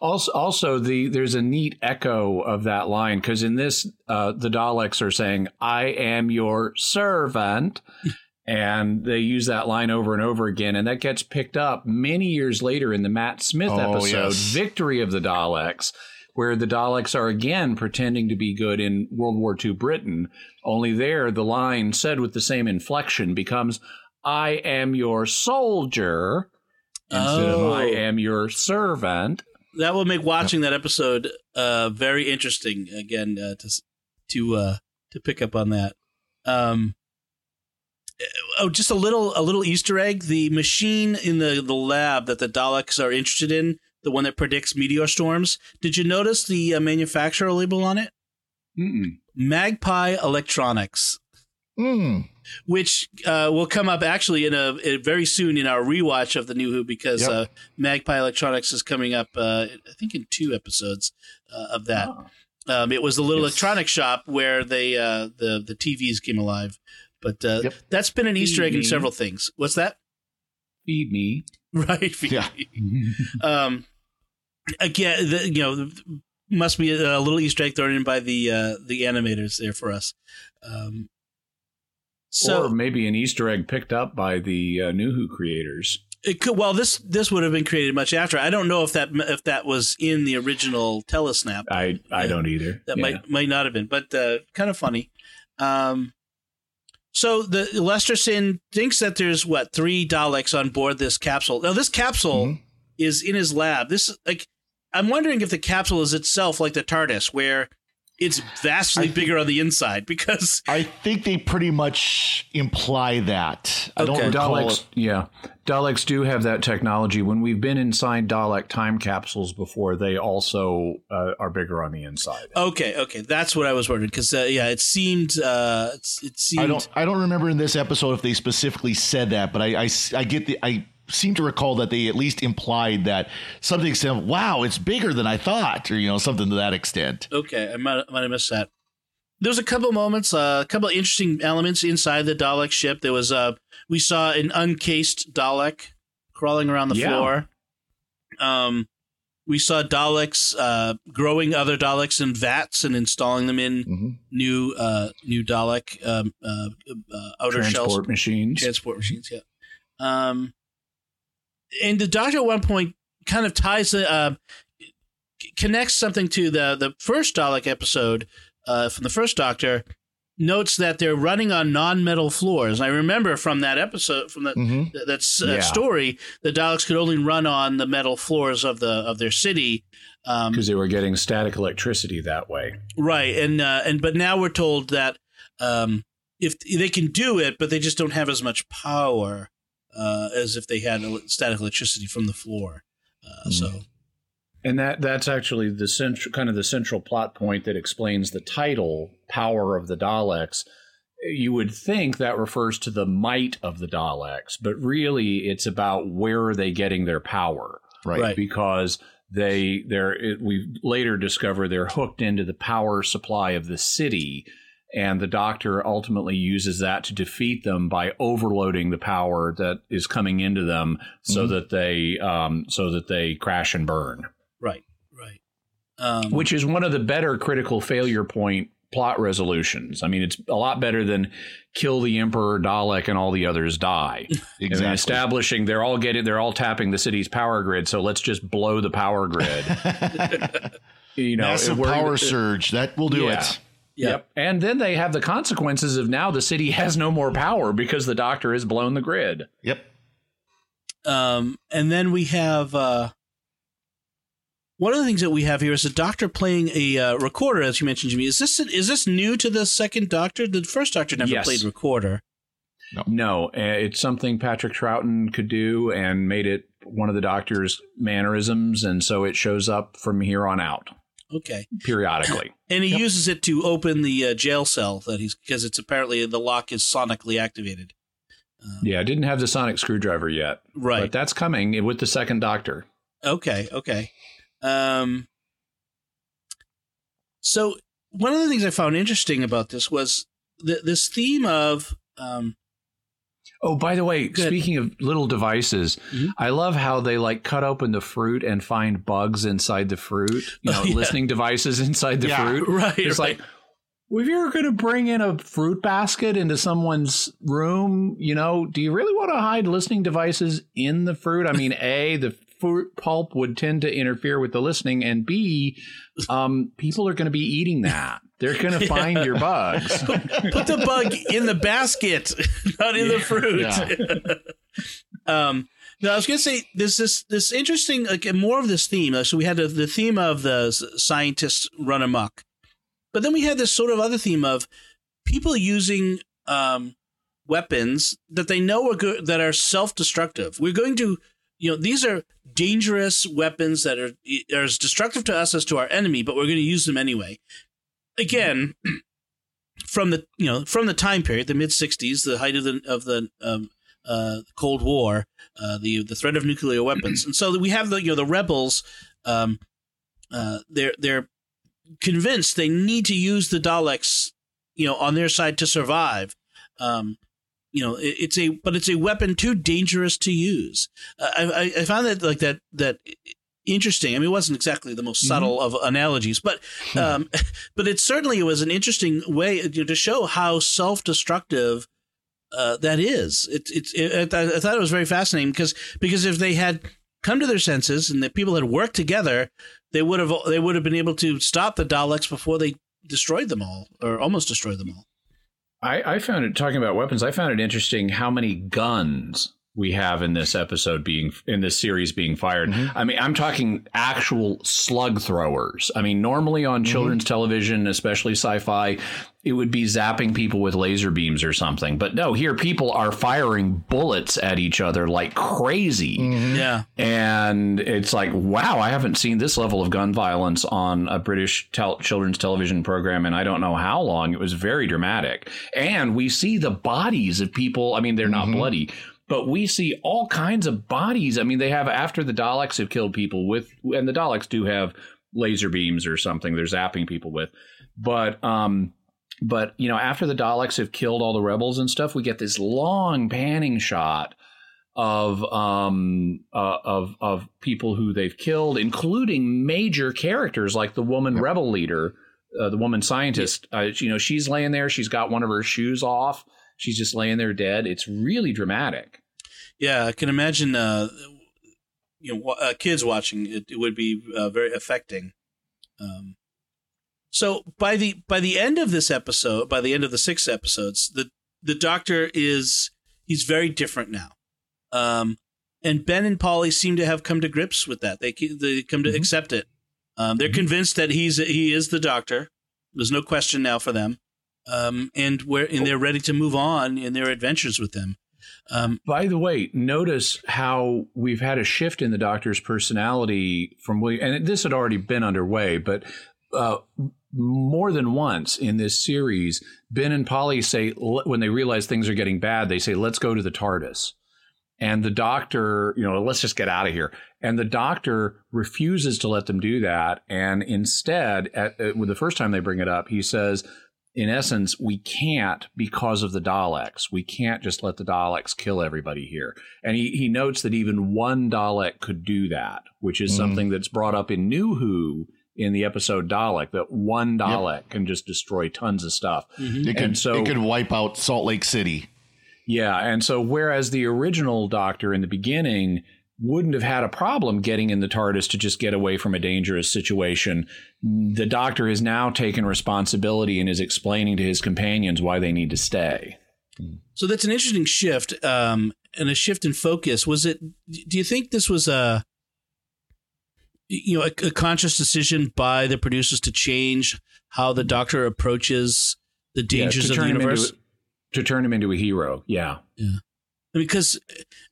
D: also also the there's a neat echo of that line because in this uh the daleks are saying i am your servant and they use that line over and over again and that gets picked up many years later in the matt smith
C: Oh,
D: episode
C: yes.
D: victory of the daleks where the daleks are again pretending to be good in world war ii britain only there the line said with the same inflection becomes i am your soldier instead of I
A: Oh.
D: am your servant.
A: That will make watching that episode uh, very interesting again uh, to to uh, to pick up on that. Um, oh, just a little a little Easter egg: the machine in the the lab that the Daleks are interested in, the one that predicts meteor storms. Did you notice the uh, manufacturer label on it?
D: Mm-mm.
A: Magpie Electronics.
C: Mm.
A: Which uh, will come up actually in a, in very soon in our rewatch of the New Who because
C: Yep.
A: uh, Magpie Electronics is coming up. Uh, I think in two episodes uh, of that.
D: Oh.
A: Um, it was the little
C: Yes.
A: electronic shop where they uh, the the TVs came alive. But uh,
C: Yep.
A: that's been an Easter egg in several things. What's that?
D: Feed me.
A: Right.
C: Yeah.
A: um, again, the, you know, must be a, little Easter egg thrown in by the uh, the animators there for us. Um, so
D: or maybe an Easter egg picked up by the uh, New Who creators.
A: it could. Well, this this would have been created much after. I don't know if that if that was in the original Telesnap.
D: I I
A: Yeah.
D: don't either.
A: That
D: Yeah.
A: might might not have been, but uh, kind of funny. Um, so the Lesterson thinks that there's what three Daleks on board this capsule. Now this capsule
C: Mhm.
A: is in his lab. This like I'm wondering if the capsule is itself like the TARDIS, where it's vastly bigger on the inside because
C: I think they pretty much imply that. I don't
A: Okay.
C: recall.
D: Daleks, yeah, Daleks do have that technology. When we've been inside Dalek time capsules before, they also uh, are bigger on the inside.
A: okay, okay, that's what I was wondering because uh, yeah, it seemed uh, it's, it seemed
C: I don't. I don't remember in this episode if they specifically said that, but I, I, I get the. I seem to recall that they at least implied that something said, "Wow, it's bigger than I thought," or you know, something to that extent.
A: Okay, I might, might have missed that. There was a couple moments, uh, a couple of interesting elements inside the Dalek ship. There was uh, we saw an uncased Dalek crawling around the
D: Yeah.
A: floor. Um, we saw Daleks uh, growing other Daleks in vats and installing them in
C: Mhm.
A: new uh, new Dalek um, uh, uh, outer
D: Transport
A: shells,
D: machines.
A: transport machines. Yeah. Um, and the Doctor at one point kind of ties the uh, connects something to the the first Dalek episode uh, from the first Doctor. Notes that they're running on non-metal floors. I remember from that episode, from that
C: Mhm.
A: th- that's uh,
D: Yeah.
A: story, the Daleks could only run on the metal floors of the of their city. Um,
D: because they were getting static electricity that way.
A: Right, and uh, and but now we're told that um, if they can do it, but they just don't have as much power uh, as if they had static electricity from the floor. Uh, So
D: And that that's actually the central kind of the central plot point that explains the title "Power of the Daleks." You would think that refers to the might of the Daleks, but really it's about where are they getting their power,
C: Right.
A: Right.
D: Because they they're it, we later discover they're hooked into the power supply of the city. And the doctor ultimately uses that to defeat them by overloading the power that is coming into them, so
C: Mhm.
D: that they um, so that they crash and burn
A: right, right. Um,
D: which is one of the better critical failure point plot resolutions. I mean, it's a lot better than kill the emperor Dalek and all the others die. And then
C: Exactly.
D: establishing they're all getting they're all tapping the city's power grid, so let's just blow the power grid. you know,
C: Massive
D: we're-
C: power surge. That will do
D: Yeah.
C: it.
A: Yeah.
D: Yep. And then they have the consequences of now the city has no more power because the doctor has blown the grid.
C: Yep.
A: Um, and then we have uh, one of the things that we have here is a doctor playing a uh, recorder, as you mentioned, Jimmy. Is this is this new to the second Doctor? The first Doctor never
D: Yes.
A: played recorder.
D: No, uh, it's something Patrick Troughton could do and made it one of the doctor's mannerisms, and so it shows up from here on out
A: Okay.
D: periodically.
A: And he uses it to open the uh, jail cell that he's because it's apparently the lock is sonically activated.
D: yeah, I didn't have the sonic screwdriver yet,
A: Right.
D: but that's coming with the second doctor.
A: Okay. Okay. Um. So one of the things I found interesting about this was th- this theme of um.
D: Oh, by the way,
A: Good.
D: speaking of little devices,
A: Mhm.
D: I love how they like cut open the fruit and find bugs inside the fruit. You know,
A: Oh, yeah.
D: listening devices inside the
C: Yeah,
D: fruit.
A: Right.
D: It's
A: right.
D: like, well, if you're going to bring in a fruit basket into someone's room, you know, do you really want to hide listening devices in the fruit? I mean, A, the fruit pulp would tend to interfere with the listening, and B, um, people are going to be eating that. They're going to find your bugs.
A: put the bug in the basket, not in the fruit. um, no, I was going to say there's this this interesting like more of this theme. So we had the, the theme of the scientists run amok, but then we had this sort of other theme of people using um, weapons that they know are good that are self destructive. We're going to you know these are dangerous weapons that are, are as destructive to us as to our enemy, but we're going to use them anyway. Again, from the you know from the time period, the mid '60s, the height of the of the um, uh, Cold War, uh, the the threat of nuclear weapons, and so we have the you know the rebels. Um, uh, they're they're convinced they need to use the Daleks, you know, on their side to survive. Um, you know, it, it's a but it's a weapon too dangerous to use. I, I I found that like that that interesting. I mean, it wasn't exactly the most subtle of analogies, but um, but it certainly was an interesting way you know, to show how self-destructive uh, that is. It, it, it, I I thought it was very fascinating because because if they had come to their senses and the people had worked together, they would have they would have been able to stop the Daleks before they destroyed them all or almost destroyed them all.
D: I, I found it talking about weapons. I found it interesting how many guns we have in this episode being in this series being fired. Mm-hmm. I mean, I'm talking actual slug throwers. I mean, normally on mm-hmm. children's television, especially sci-fi, it would be zapping people with laser beams or something. But no, here people are firing bullets at each other like crazy. Mm-hmm.
A: Yeah.
D: And it's like, wow, I haven't seen this level of gun violence on a British tel- children's television program in I don't know how long. It was very dramatic. And we see the bodies of people. I mean, they're not bloody, but we see all kinds of bodies. I mean, they have, after the Daleks have killed people with, and the Daleks do have laser beams or something they're zapping people with. But, um, but you know, after the Daleks have killed all the rebels and stuff, we get this long panning shot of um uh, of of people who they've killed, including major characters like the woman rebel leader, uh, the woman scientist. Uh, you know, she's laying there. She's got one of her shoes off. She's just laying there dead. It's really dramatic.
A: Yeah, I can imagine. Uh, you know, uh, kids watching it, it would be uh, very affecting. Um, so by the by the end of this episode, by the end of the six episodes, the the Doctor is he's very different now. Um, and Ben and Polly seem to have come to grips with that. They they come to accept it. Um, they're convinced that he's he is the Doctor. There's no question now for them. Um, and where and they're ready to move on in their adventures with them. Um,
D: By the way, notice how we've had a shift in the Doctor's personality from William, and this had already been underway, but uh, more than once in this series, Ben and Polly say when they realize things are getting bad, they say, "Let's go to the TARDIS." And the doctor, you know, let's just get out of here. And the doctor refuses to let them do that. And instead, at, at, the first time they bring it up, he says, in essence, we can't because of the Daleks. We can't just let the Daleks kill everybody here. And he, he notes that even one Dalek could do that, which is mm. something that's brought up in New Who in the episode Dalek, that one Dalek can just destroy tons of stuff. Mm-hmm.
C: It could,
D: And so-
C: it could wipe out Salt Lake City.
D: Yeah, and so whereas the original Doctor in the beginning wouldn't have had a problem getting in the TARDIS to just get away from a dangerous situation, the Doctor has now taken responsibility and is explaining to his companions why they need to stay.
A: So that's an interesting shift, um, and a shift in focus. Was it? Do you think this was a, you know, a, a conscious decision by the producers to change how the Doctor approaches the dangers
D: to
A: of the universe?
D: into to turn him into a hero. Yeah. Yeah.
A: Because,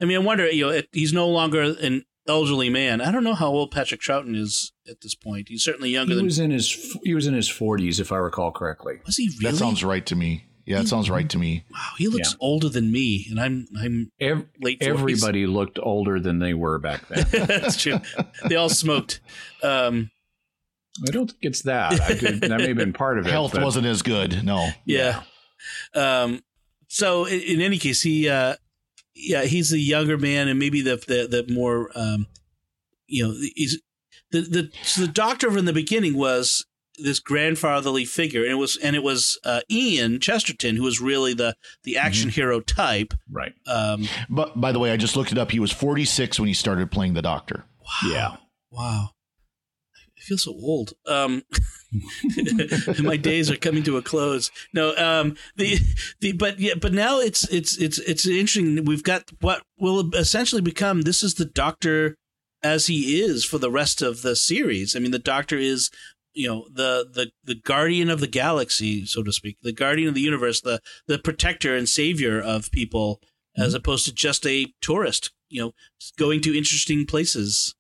A: I mean, I wonder. You know, he's no longer an elderly man. I don't know how old Patrick Troughton is at this point. He's certainly younger
D: He
A: than.
D: was in his he was in his 40s if I recall correctly.
A: Was he really?
C: That sounds right to me. Yeah, it sounds right to me.
A: Wow, he looks
D: Yeah.
A: older than me, and I'm I'm
D: Ev-
A: late. 40s.
D: everybody looked older than they were back then.
A: That's true. They all smoked. Um,
D: I don't think it's that. I could, that may have been part of it.
C: Health
D: but-
C: wasn't as good. No.
A: yeah. Um, so in, in any case, he, uh, yeah, he's a younger man, and maybe the the, the more, um, you know, he's the the so the doctor from the beginning was this grandfatherly figure, and it was and it was uh, Ian Chesterton who was really the the action hero type.
D: Right.
A: Um,
C: But by the way, I just looked it up. He was 46 when he started playing the Doctor. Wow.
D: Yeah.
A: wow, I feel so old. Um, my days are coming to a close. No, um, the the but yeah, but now it's it's it's it's interesting. We've got what will essentially become this is the Doctor as he is for the rest of the series. I mean, the Doctor is you know the the the guardian of the galaxy, so to speak, the guardian of the universe, the the protector and savior of people, as opposed to just a tourist. You know, going to interesting places.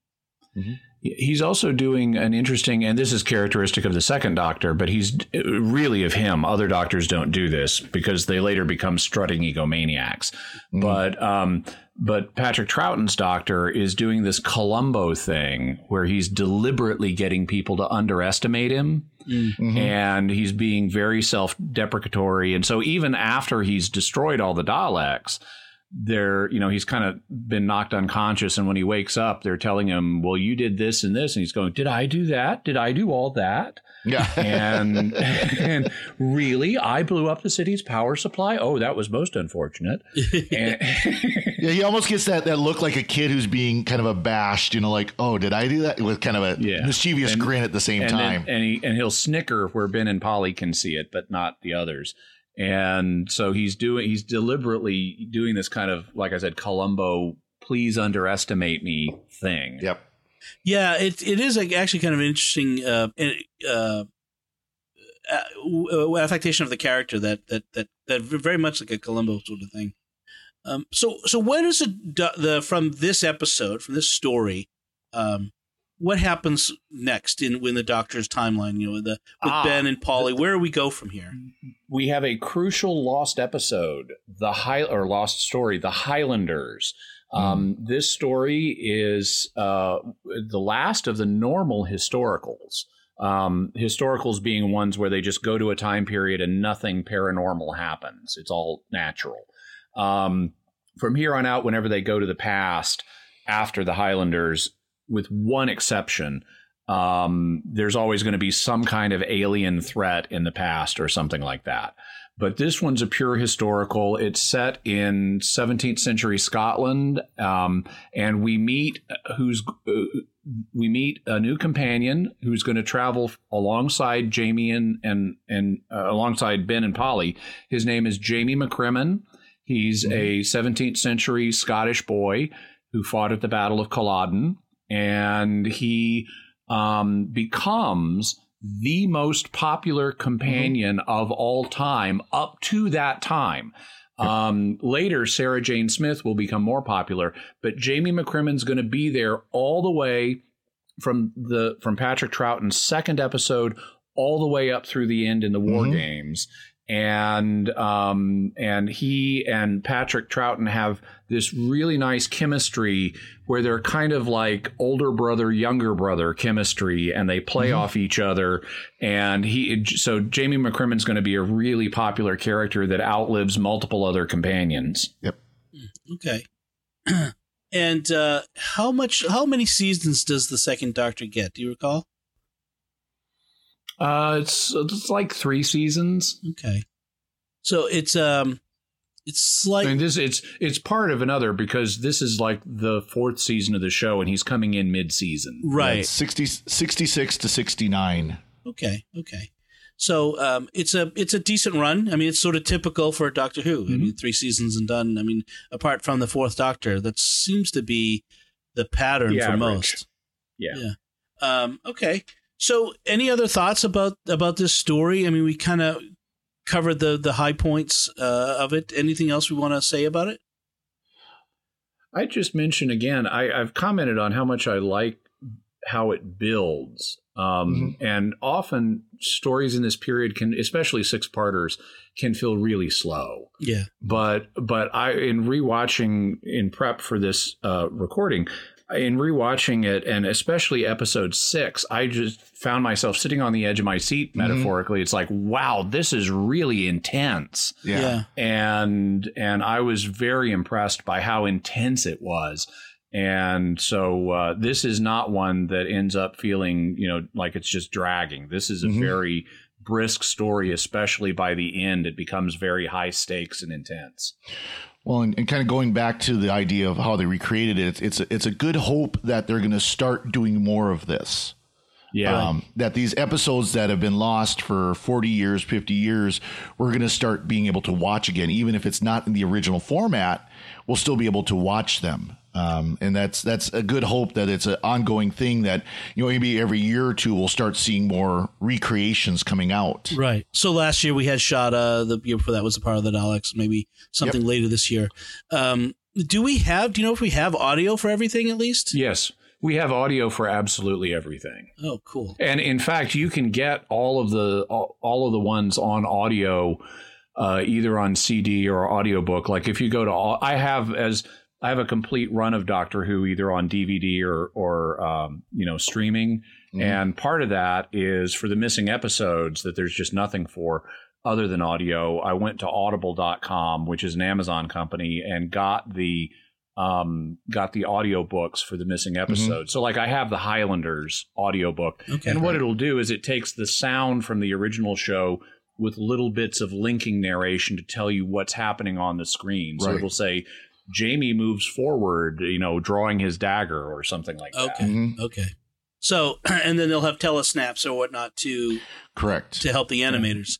D: He's also doing an interesting, and this is characteristic of the second Doctor, but he's really of him. Other Doctors don't do this because they later become strutting egomaniacs. But um, but Patrick Troughton's Doctor is doing this Columbo thing where he's deliberately getting people to underestimate him. And he's being very self deprecatory. And so, even after he's destroyed all the Daleks, they're you know he's kind of been knocked unconscious and when he wakes up they're telling him well you did this and this and he's going did i do that did i do all that
C: Yeah.
D: and and really i blew up the city's power supply oh that was most unfortunate and,
C: yeah, he almost gets that, that look like a kid who's being kind of abashed, you know, like, oh, did I do that? With kind of a
D: Yeah.
C: mischievous
D: And-
C: grin at the same
D: and
C: time.
D: then, and he and he'll snicker where ben and polly can see it but not the others and so he's doing he's deliberately doing this kind of like I said, Columbo, please underestimate me thing.
C: Yep.
A: Yeah, it it is like actually kind of an interesting uh, uh, uh, affectation of the character that that that that very much like a Columbo sort of thing. Um, so so what is it the from this episode from this story? Um, what happens next in when the Doctor's timeline? You know, the with
D: Ah,
A: Ben and Polly. Where do we go from here?
D: we have a crucial lost episode, the high or lost story, the Highlanders. Um, this story is uh, the last of the normal historicals. Um, historicals being ones where they just go to a time period and nothing paranormal happens. It's all natural. Um, from here on out, whenever they go to the past after the Highlanders, with one exception, um, there's always going to be some kind of alien threat in the past or something like that. But this one's a pure historical. It's set in 17th century Scotland, um, and we meet who's uh, we meet a new companion who's going to travel alongside Jamie and and and uh, alongside Ben and Polly. His name is Jamie McCrimmon. He's a 17th century Scottish boy who fought at the Battle of Culloden, and he um, becomes the most popular companion of all time up to that time. Um, later, Sarah Jane Smith will become more popular, but Jamie McCrimmon's going to be there all the way from the from Patrick Troughton's second episode all the way up through the end in the War
C: Mhm.
D: Games. And um, and he and Patrick Troughton have this really nice chemistry where they're kind of like older brother, younger brother chemistry, and they play off each other. And he, so Jamie McCrimmon's going to be a really popular character that outlives multiple other companions. Yep.
A: Okay. and uh, how much? How many seasons does the second Doctor get? Do you recall?
D: Uh, it's it's like three seasons.
A: Okay. So it's um, it's like
D: I mean, this it's it's part of another because this is like the fourth season of the show, and he's coming in mid season.
A: right.
C: It's 60, 66 to 69.
A: Okay, okay. So um, it's a it's a decent run. I mean, it's sort of typical for Doctor Who. I mean, three seasons and done. I mean, apart from the fourth Doctor, that seems to be the pattern
D: The
A: for
D: average.
A: most.
D: Yeah.
A: Yeah. Um, okay. So, any other thoughts about about this story? I mean, we kind of covered the the high points uh, of it. Anything else we want to say about it?
D: I just mentioned again. I, I've commented on how much I like how it builds, um, and often stories in this period can, especially six parters, can feel really slow.
A: Yeah.
D: but but I in rewatching in prep for this uh, recording, in rewatching it and especially episode six, I just found myself sitting on the edge of my seat. Metaphorically, it's like, wow, this is really intense,
C: Yeah.
D: and and I was very impressed by how intense it was. And so uh, this is not one that ends up feeling, you know, like it's just dragging. This is a
C: Mhm.
D: very brisk story, especially by the end. It becomes very high stakes and intense.
C: Well, and, and kind of going back to the idea of how they recreated it, it's it's a, it's a good hope that they're going to start doing more of this.
D: Yeah.
C: Um, that these episodes that have been lost for 40 years, 50 years, we're going to start being able to watch again. Even if it's not in the original format, we'll still be able to watch them. Um, and that's that's a good hope that it's an ongoing thing that you know maybe every year or two we'll start seeing more recreations coming out.
A: Right. So last year we had Shada. The year before that was a part of the Daleks. Maybe something later this year. Um, do we have? Do you know if we have audio for everything at least?
D: yes. We have audio for absolutely everything.
A: Oh, cool.
D: And in fact, you can get all of the all, all of the ones on audio uh, either on CD or audiobook. Like if you go to all, I have as I have a complete run of Doctor Who either on DVD or or um, you know streaming. And part of that is for the missing episodes that there's just nothing for other than audio. I went to audible.com, which is an Amazon company, and got the um got the audio books for the missing episodes. So like I have the Highlanders audiobook.
A: Okay.
D: And what it'll do is it takes the sound from the original show with little bits of linking narration to tell you what's happening on the screen. So
C: Right.
D: it'll say Jamie moves forward, you know, drawing his dagger or something like that.
A: Okay.
C: Mhm.
A: Okay. So, and then they'll have telesnaps or whatnot to
C: Correct.
A: to help the animators.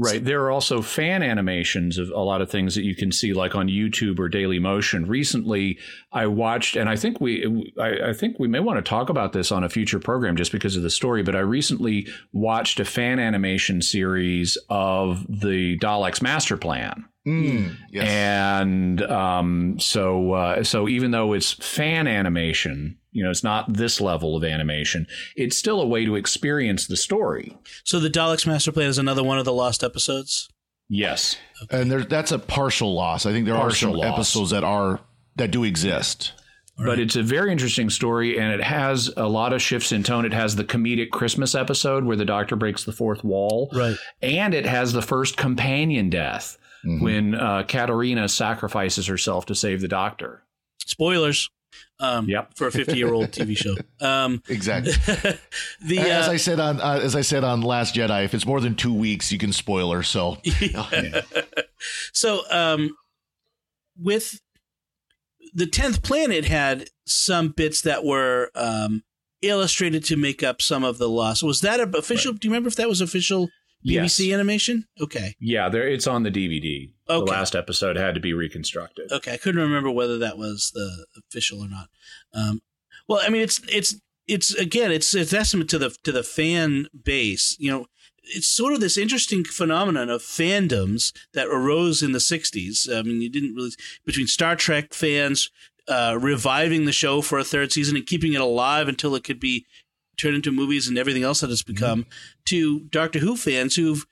D: Right. There are also fan animations of a lot of things that you can see, like on YouTube or Daily Motion. Recently, I watched, and I think we, I, I, think we may want to talk about this on a future program just because of the story. But I recently watched a fan animation series of the Daleks Master Plan.
C: Mm, yes.
D: And um, so, uh, so even though it's fan animation, you know, it's not this level of animation. It's still a way to experience the story.
A: So the Daleks Master Plan is another one of the lost episodes.
D: Yes,
C: and there, that's a partial loss. I think there partial are some loss. episodes that are that do exist.
D: Right. But it's a very interesting story, and it has a lot of shifts in tone. It has the comedic Christmas episode where the Doctor breaks the fourth wall,
A: right?
D: And it has the first companion death mm-hmm. when uh, Katarina sacrifices herself to save the Doctor.
A: Spoilers. Um,
D: yep.
A: for a 50 year old TV show. Um,
C: exactly. the, as uh, I said on uh, as I said on Last Jedi, if it's more than two weeks, you can spoiler. So,
A: yeah. so um, with the tenth planet had some bits that were um, illustrated to make up some of the loss. Was that official? Right. Do you remember if that was official BBC yes. animation? Okay.
D: Yeah, there it's on the DVD. Okay. The last episode had to be reconstructed.
A: Okay, I couldn't remember whether that was the official or not. Um, well, I mean, it's it's it's again, it's it's estimate to the to the fan base. You know, it's sort of this interesting phenomenon of fandoms that arose in the '60s. I mean, you didn't really between Star Trek fans uh, reviving the show for a third season and keeping it alive until it could be turned into movies and everything else that it's become, mm-hmm. to Doctor Who fans who've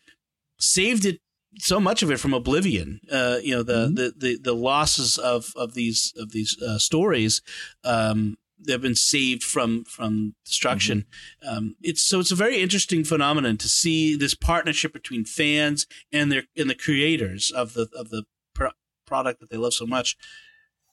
A: saved it so much of it from oblivion. Uh, you know the, mm-hmm. the, the the losses of of these of these uh, stories. Um, they've been saved from from destruction. Mm-hmm. Um, it's so it's a very interesting phenomenon to see this partnership between fans and their and the creators of the of the pro- product that they love so much.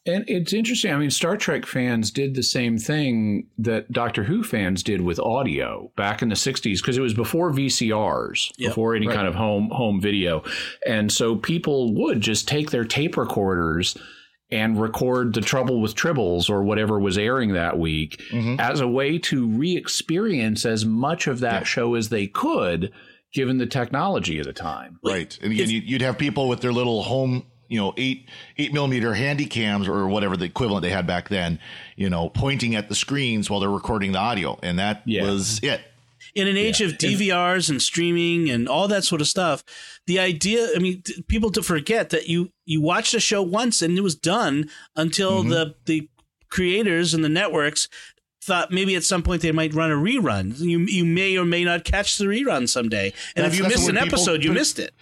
D: And it's interesting. I mean, Star Trek fans did the same thing that Doctor Who fans did with audio back in the '60s because it was before VCRs, yep, before any right. kind of home home video, and so people would just take their tape recorders and record the Trouble with Tribbles or whatever was airing that week mm-hmm. as a way to re-experience as much of that yeah. show as they could given the technology of the time.
C: Right. And again, you'd have people with their little home you know eight eight millimeter handy cams or whatever the equivalent they had back then you know pointing at the screens while they're recording the audio and that yeah. was it
A: in an age yeah. of DVRs and streaming and all that sort of stuff, the idea, I mean, people to forget that you you watched a show once and it was done until mm-hmm. the the creators and the networks thought maybe at some point they might run a rerun. You you may or may not catch the rerun someday. And that's, if you missed an episode, you missed it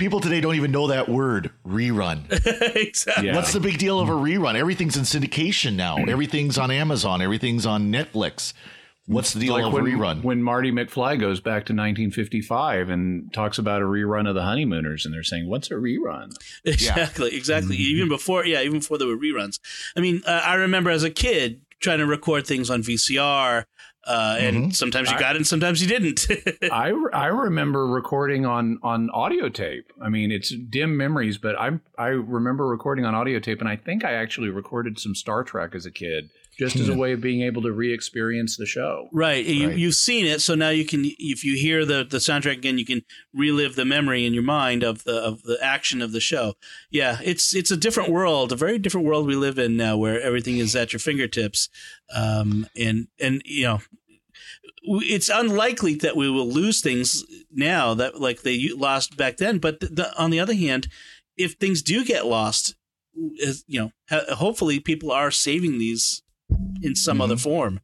C: people today don't even know that word rerun.
A: exactly.
C: Yeah. What's the big deal of a rerun? Everything's in syndication now. Everything's on Amazon. Everything's on Netflix. What's the deal like of
D: when,
C: rerun?
D: When Marty McFly goes back to 1955 and talks about a rerun of The Honeymooners, and they're saying, "What's a rerun?"
A: Exactly, yeah. exactly. Mm-hmm. Even before, yeah, even before there were reruns. I mean, uh, I remember as a kid trying to record things on VCR uh, and mm-hmm. sometimes you got it and sometimes you didn't.
D: I, I remember recording on, on audio tape. I mean, it's dim memories, but I I remember recording on audio tape, and I think I actually recorded some Star Trek as a kid, just as a way of being able to re-experience the show.
A: Right. You, you've seen it, so now you can, if you hear the, the soundtrack again, you can relive the memory in your mind of the of the action of the show. Yeah, it's it's a different world, a very different world we live in now, where everything is at your fingertips, um, and and you know it's unlikely that we will lose things now that like they lost back then. But the, the, on the other hand, if things do get lost, you know, hopefully people are saving these in some mm-hmm. other form.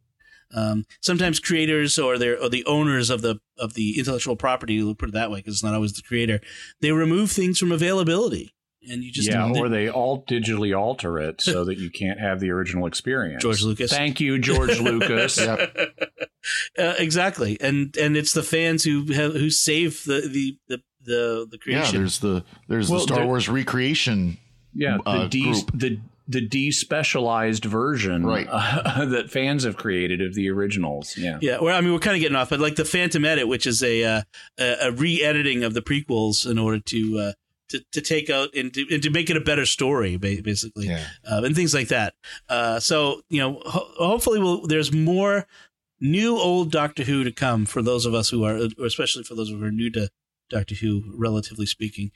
A: Um, sometimes creators or their or the owners of the of the intellectual property, we'll put it that way, because it's not always the creator, they remove things from availability and you just
D: yeah, or they all digitally alter it so that you can't have the original experience.
A: George Lucas,
D: thank you, George Lucas.
A: yep. uh, exactly, and and it's the fans who have, who save the the the the, the creation.
C: Yeah, there's the there's well, the Star Wars recreation.
D: Yeah, the uh, de- the the despecialized version
C: right.
D: uh, that fans have created of the originals. Yeah,
A: yeah. Well, I mean, we're kind of getting off, but like the Phantom Edit, which is a uh, a, a re-editing of the prequels in order to uh, to, to take out and to, and to make it a better story, basically, yeah. uh, and things like that. Uh, so you know, ho- hopefully, we'll, there's more new old Doctor Who to come for those of us who are, or especially for those who are new to Doctor Who, relatively speaking.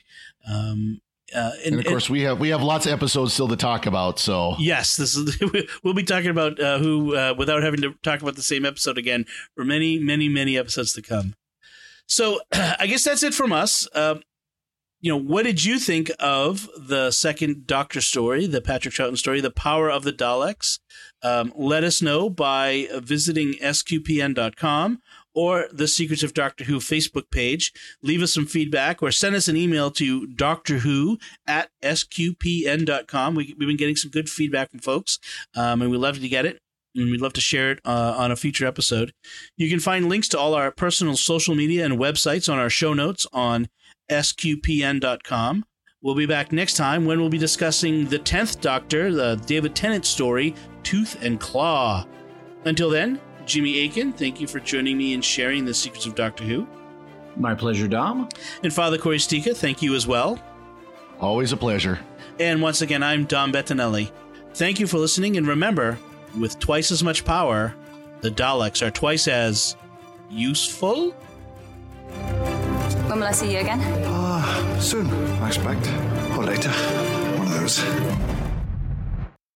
A: Um,
C: uh, and, and, of course, and, we have we have lots of episodes still to talk about. So
A: yes, this is we'll be talking about uh, who uh, without having to talk about the same episode again for many, many, many episodes to come. So I guess that's it from us. You know, what did you think of the second Doctor story, the Patrick Troughton story, The Power of the Daleks? Um, let us know by visiting sqpn.com or the Secrets of Doctor Who Facebook page. Leave us some feedback or send us an email to Doctor Who at sqpn.com. We, have been getting some good feedback from folks, um, and we love to get it. And we'd love to share it uh, on a future episode. You can find links to all our personal social media and websites on our show notes on sqpn.com. We'll be back next time when we'll be discussing the 10th Doctor, the David Tennant story, Tooth and Claw. Until then, Jimmy Akin, thank you for joining me and sharing the secrets of Doctor Who.
D: My pleasure, Dom.
A: And Father Cory Sticha, thank you as well.
C: Always a pleasure.
A: And once again, I'm Dom Bettinelli. Thank you for listening, and remember, with twice as much power, the Daleks are twice as useful?
E: When will I see you again?
B: Ah, uh, soon, I expect. Or later. One of those.